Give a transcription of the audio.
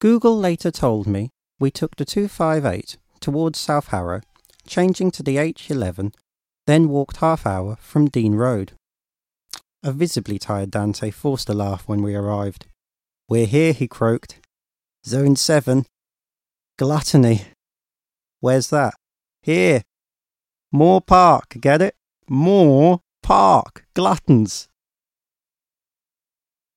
Google later told me we took the 258 towards South Harrow, changing to the H11, then walked half hour from Dean Road. A visibly tired Dante forced a laugh when we arrived. We're here, he croaked. Zone 7. Gluttony. Where's that? Here. More Park, get it? More Park. Gluttons.